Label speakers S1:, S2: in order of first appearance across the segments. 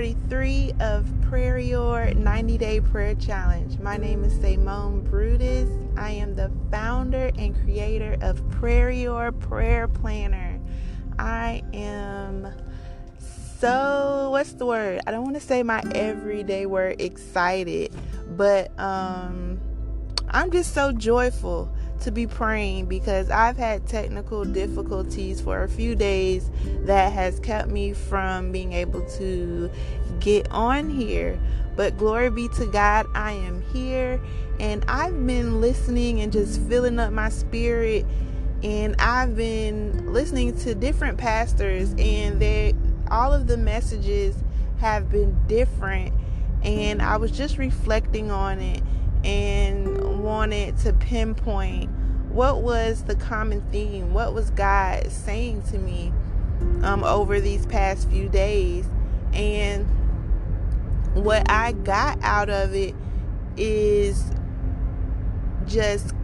S1: 43 of Prayer 90 Day Prayer Challenge. My name is Simone Brutus. I am the founder and creator of Prayer Prayer Planner. I am so, what's the word? I don't want to say my everyday word excited, but um, I'm just so joyful to be praying because I've had technical difficulties for a few days that has kept me from being able to get on here. But glory be to God, I am here and I've been listening and just filling up my spirit and I've been listening to different pastors and they all of the messages have been different and I was just reflecting on it and wanted to pinpoint what was the common theme, what was God saying to me um, over these past few days, and what I got out of it is just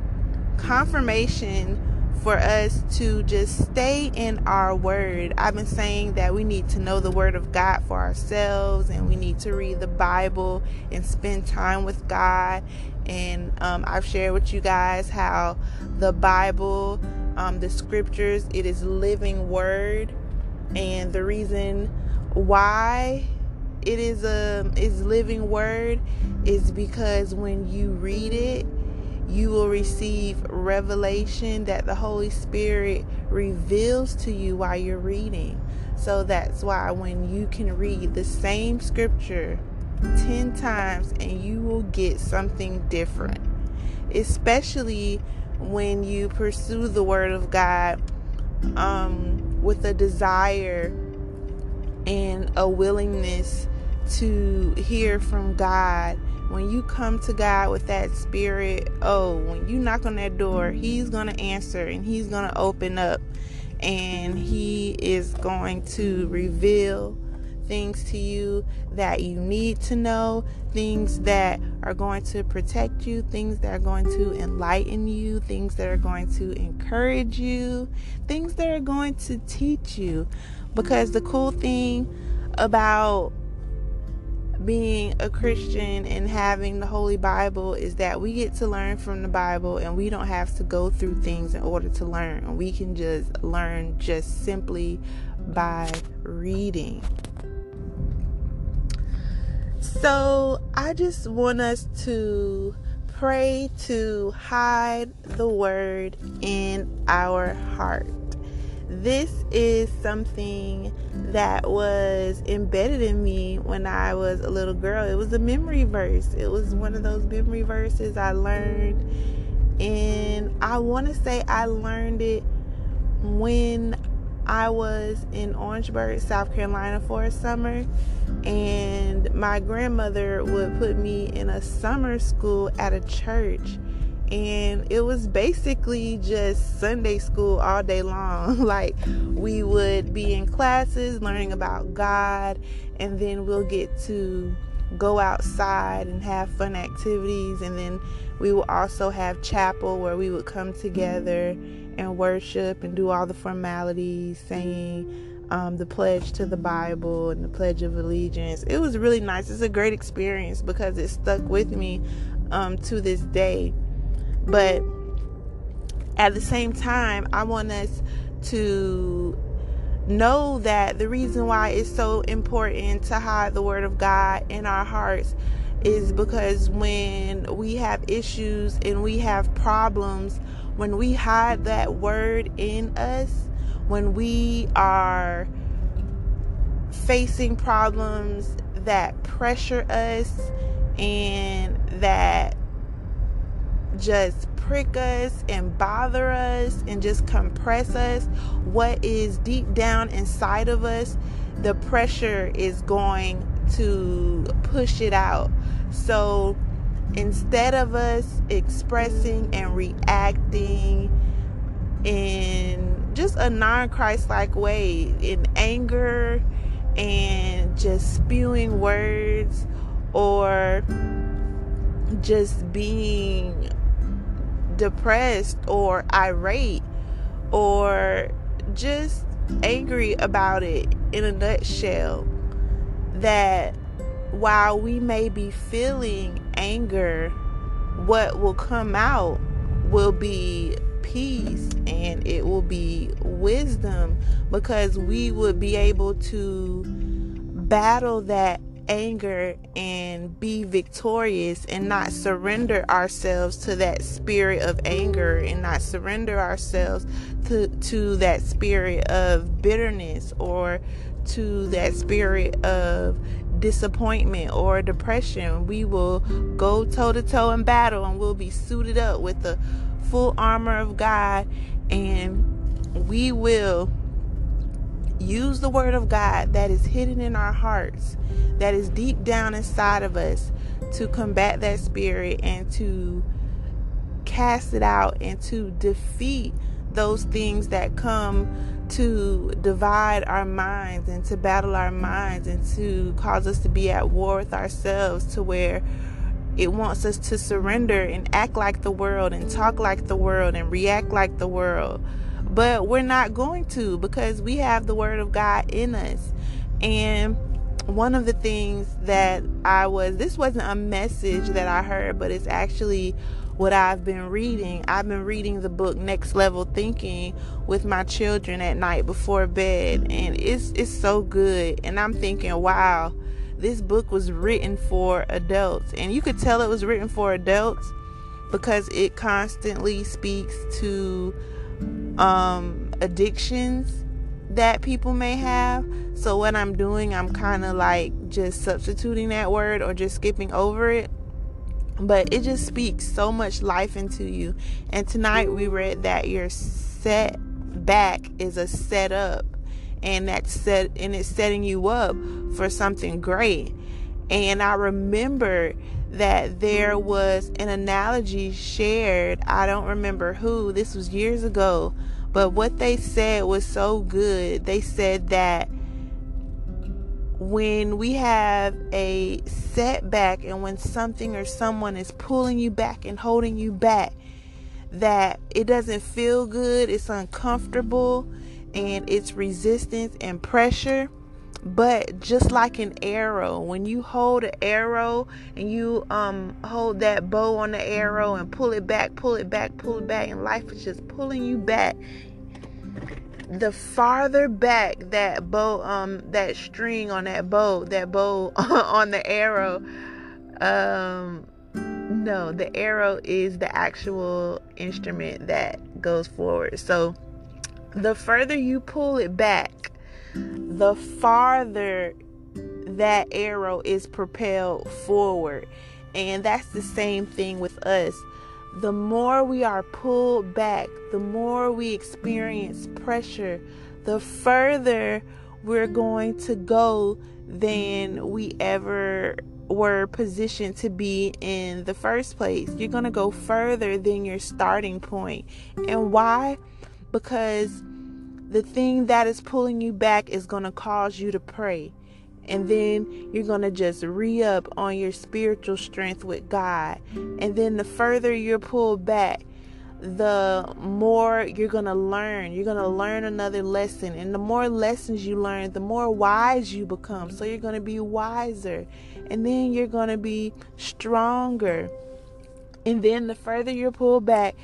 S1: confirmation for us to just stay in our word. I've been saying that we need to know the word of God for ourselves and we need to read the Bible and spend time with God. And um, I've shared with you guys how the Bible, um, the scriptures, it is living word. And the reason why it is a is living word is because when you read it you will receive revelation that the Holy Spirit reveals to you while you're reading. So that's why when you can read the same scripture 10 times and you will get something different, especially when you pursue the Word of God um, with a desire and a willingness to hear from God. When you come to God with that spirit, oh, when you knock on that door, He's going to answer and He's going to open up and He is going to reveal things to you that you need to know, things that are going to protect you, things that are going to enlighten you, things that are going to encourage you, things that are going to teach you. Because the cool thing about being a Christian and having the Holy Bible is that we get to learn from the Bible and we don't have to go through things in order to learn. We can just learn just simply by reading. So, I just want us to pray to hide the word in our heart this is something that was embedded in me when I was a little girl. It was a memory verse. It was one of those memory verses I learned. And I want to say I learned it when I was in Orangeburg, South Carolina for a summer. And my grandmother would put me in a summer school at a church and it was basically just Sunday school all day long. like we would be in classes learning about God, and then we'll get to go outside and have fun activities, and then we will also have chapel where we would come together and worship and do all the formalities, saying. Um, the pledge to the Bible and the Pledge of Allegiance. It was really nice. It's a great experience because it stuck with me um, to this day. But at the same time, I want us to know that the reason why it's so important to hide the word of God in our hearts is because when we have issues and we have problems, when we hide that word in us, when we are facing problems that pressure us and that just prick us and bother us and just compress us, what is deep down inside of us, the pressure is going to push it out. So instead of us expressing and reacting in just a non Christ like way, in anger and just spewing words or just being depressed or irate or just angry about it in a nutshell, that while we may be feeling anger, what will come out will be peace and it will be wisdom because we would be able to battle that anger and be victorious and not surrender ourselves to that spirit of anger and not surrender ourselves to, to that spirit of bitterness or to that spirit of disappointment or depression. We will go toe to toe in battle and we'll be suited up with the full armor of God and we will use the word of God that is hidden in our hearts, that is deep down inside of us to combat that spirit and to cast it out and to defeat those things that come to divide our minds and to battle our minds and to cause us to be at war with ourselves to where it wants us to surrender and act like the world and talk like the world and react like the world. But we're not going to because we have the Word of God in us. And one of the things that I was, this wasn't a message that I heard, but it's actually what I've been reading. I've been reading the book Next Level Thinking with my children at night before bed, and it's it's so good. And I'm thinking, wow, this book was written for adults, and you could tell it was written for adults because it constantly speaks to um, addictions that people may have. So what I'm doing, I'm kind of like just substituting that word or just skipping over it but it just speaks so much life into you. And tonight we read that your set back is a setup, and that's set and it's setting you up for something great. And I remember that there was an analogy shared. I don't remember who. This was years ago. But what they said was so good. They said that when we have a setback and when something or someone is pulling you back and holding you back, that it doesn't feel good, it's uncomfortable, and it's resistance and pressure. But just like an arrow, when you hold an arrow and you um hold that bow on the arrow and pull it back, pull it back, pull it back, and life is just pulling you back the farther back that bow um that string on that bow that bow on the arrow um no the arrow is the actual instrument that goes forward. So the further you pull it back the farther that arrow is propelled forward. And that's the same thing with us the more we are pulled back, the more we experience pressure, the further we're going to go than we ever were positioned to be in the first place. You're going to go further than your starting point. And why? Because the thing that is pulling you back is going to cause you to pray and then you're going to just re up on your spiritual strength with God. And then the further you're pulled back, the more you're going to learn. You're going to learn another lesson. And the more lessons you learn, the more wise you become. So you're going to be wiser. And then you're going to be stronger. And then the further you're pulled back,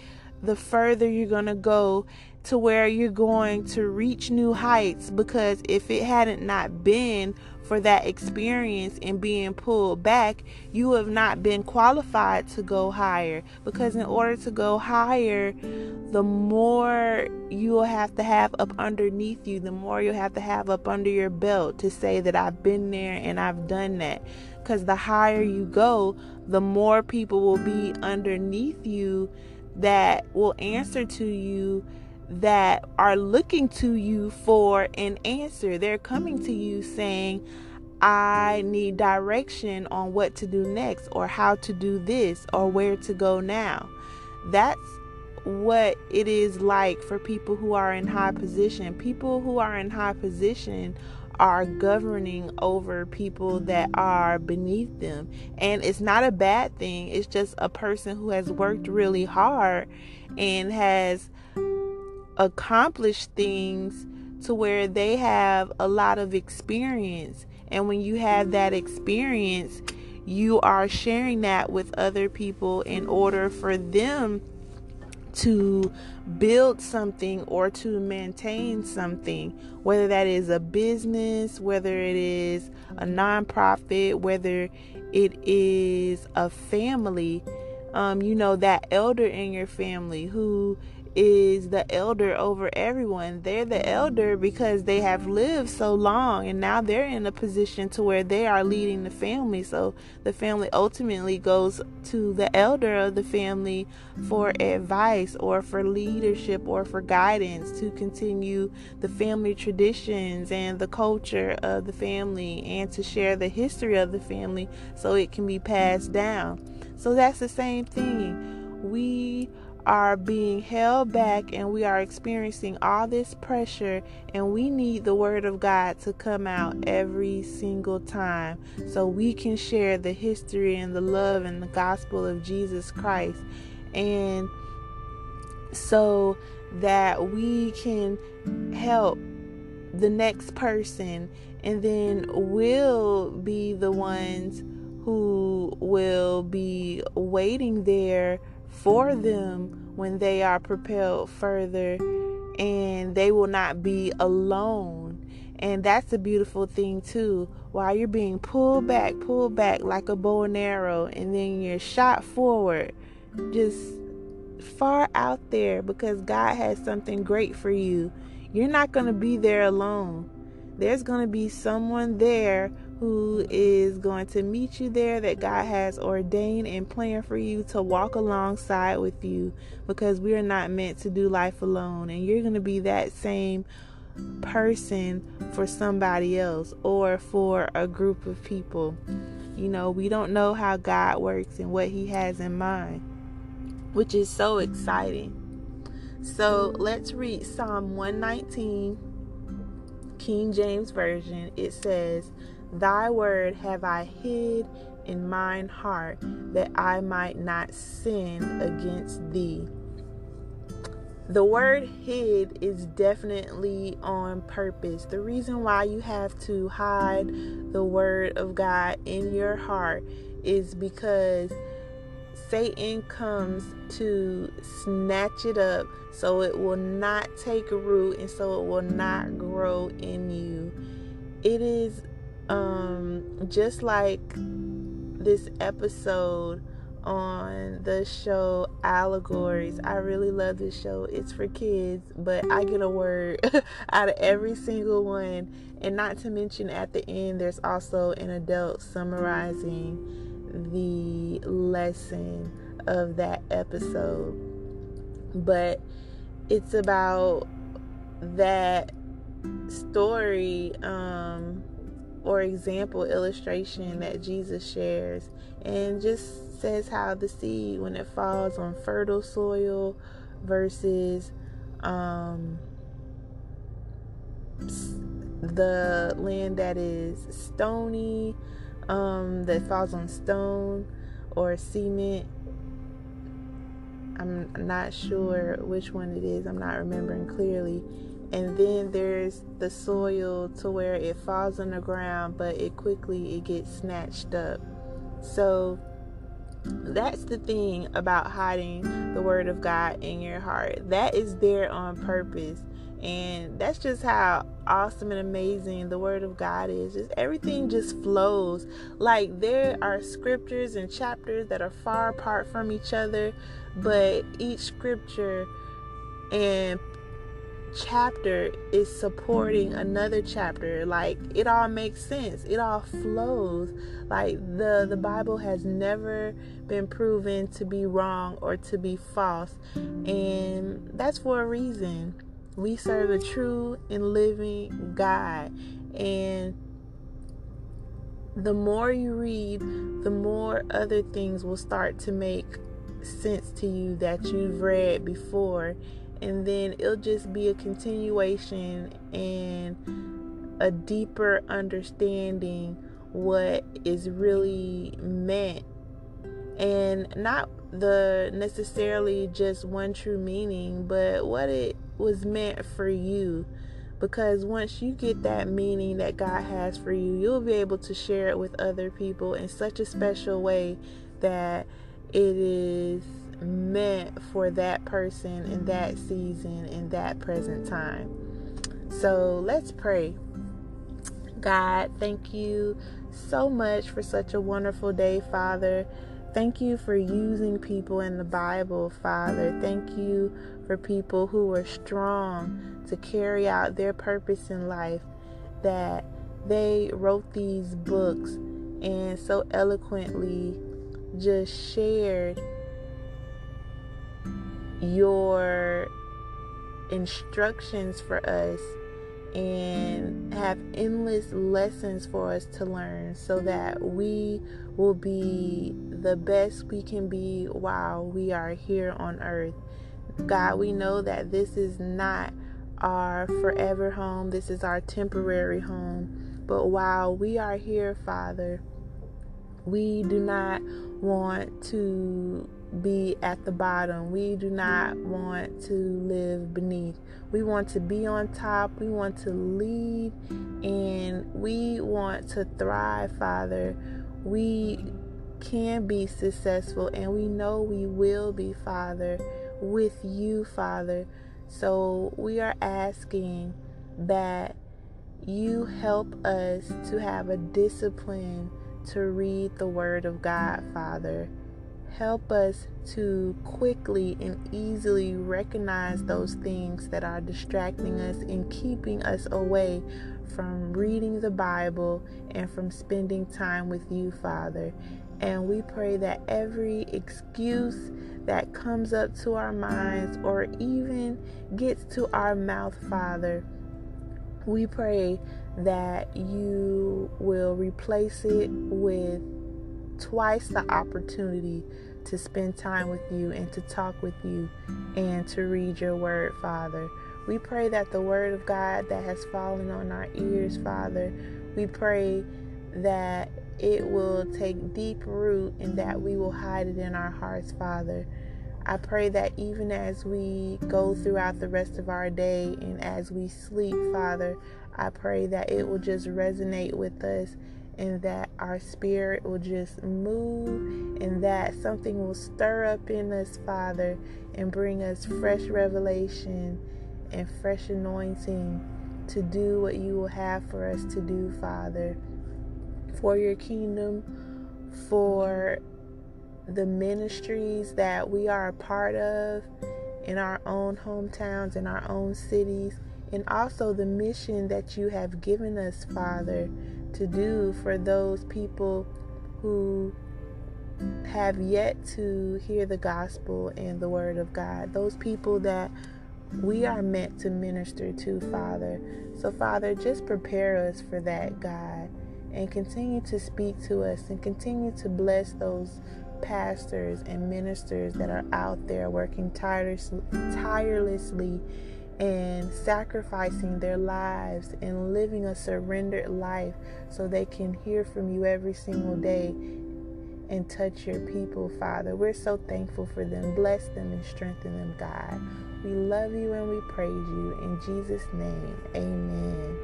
S1: the further you're going to go to where you're going to reach new heights because if it hadn't not been for that experience and being pulled back, you have not been qualified to go higher. Because in order to go higher, the more you'll have to have up underneath you, the more you'll have to have up under your belt to say that I've been there and I've done that. Because the higher you go, the more people will be underneath you that will answer to you that are looking to you for an answer. They're coming to you saying, I need direction on what to do next, or how to do this, or where to go now. That's what it is like for people who are in high position. People who are in high position are governing over people that are beneath them. And it's not a bad thing, it's just a person who has worked really hard and has accomplish things to where they have a lot of experience And when you have that experience, you are sharing that with other people in order for them to build something or to maintain something, whether that is a business, whether it is a nonprofit, whether it is a family. Um, you know, that elder in your family who is the elder over everyone. They're the elder because they have lived so long and now they're in a position to where they are leading the family. So the family ultimately goes to the elder of the family for advice or for leadership or for guidance to continue the family traditions and the culture of the family and to share the history of the family so it can be passed down. So that's the same thing. We are being held back and we are experiencing all this pressure and we need the word of God to come out every single time so we can share the history and the love and the gospel of Jesus Christ. And so that we can help the next person and then we'll be the ones who will be waiting there for them when they are propelled further and they will not be alone. And that's a beautiful thing too. While you're being pulled back, pulled back like a bow and arrow, and then you're shot forward, just far out there because God has something great for you. You're not going to be there alone. There's going to be someone there who is going to meet you there that God has ordained and planned for you to walk alongside with you because we are not meant to do life alone. And you're going to be that same person for somebody else or for a group of people. You know, we don't know how God works and what He has in mind, which is so exciting. So let's read Psalm 119, King James Version. It says, Thy word have I hid in mine heart that I might not sin against thee. The word hid is definitely on purpose. The reason why you have to hide the word of God in your heart is because Satan comes to snatch it up so it will not take root and so it will not grow in you. It is um, just like this episode on the show Allegories. I really love this show. It's for kids, but I get a word out of every single one. And not to mention at the end, there's also an adult summarizing the lesson of that episode. But it's about that story um or example illustration that Jesus shares and just says how the seed when it falls on fertile soil versus um, the land that is stony um, that falls on stone or cement. I'm not sure which one it is. I'm not remembering clearly and then there's the soil to where it falls on the ground but it quickly it gets snatched up. So that's the thing about hiding the word of god in your heart. That is there on purpose. And that's just how awesome and amazing the word of god is. Just everything just flows. Like there are scriptures and chapters that are far apart from each other but each scripture and chapter is supporting another chapter. Like it all makes sense. It all flows. Like the the bible has never been proven to be wrong or to be false. And that's for a reason. We serve a true and living god. And the more you read the more other things will start to make sense to you that you've read before and then it'll just be a continuation and a deeper understanding what is really meant. And not the necessarily just one true meaning but what it was meant for you. Because once you get that meaning that God has for you, you'll be able to share it with other people in such a special way that it is meant for that person in that mm. season in that present time. So let's pray. God, thank you so much for such a wonderful day, Father. Thank you for using people in the Bible, Father. Thank you for people who were strong to carry out their purpose in life, that they wrote these books and so eloquently just shared your instructions for us and have endless lessons for us to learn so that we will be the best we can be while we are here on earth. God, we know that this is not our forever home, this is our temporary home. But while we are here, Father, we do not want to be at the bottom. We do not want to live beneath. We want to be on top. We want to lead and we want to thrive, Father. We can be successful and we know we will be, Father, with you, Father. So we are asking that you help us to have a discipline to read the Word of God, Father Help us to quickly and easily recognize those things that are distracting us and keeping us away from reading the Bible and from spending time with you, Father. And we pray that every excuse that comes up to our minds or even gets to our mouth, Father, we pray that you will replace it with twice the opportunity to spend time with you and to talk with you and to read your word, Father. We pray that the word of God that has fallen on our ears, Father, we pray that it will take deep root and that we will hide it in our hearts, Father. I pray that even as we go throughout the rest of our day and as we sleep, Father, I pray that it will just resonate with us and that our spirit will just move and that something will stir up in us, Father, and bring us fresh revelation and fresh anointing to do what you will have for us to do, Father, for your kingdom, for the ministries that we are a part of in our own hometowns, in our own cities, and also the mission that you have given us, Father to do for those people who have yet to hear the gospel and the word of God, those people that we are meant to minister to, Father. So, Father, just prepare us for that, God, and continue to speak to us and continue to bless those pastors and ministers that are out there working tirelessly, and sacrificing their lives and living a surrendered life so they can hear from you every single day and touch your people, Father. We're so thankful for them. Bless them and strengthen them, God. We love you and we praise you. In Jesus' name, amen.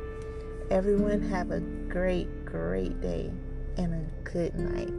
S1: Everyone, have a great, great day and a good night.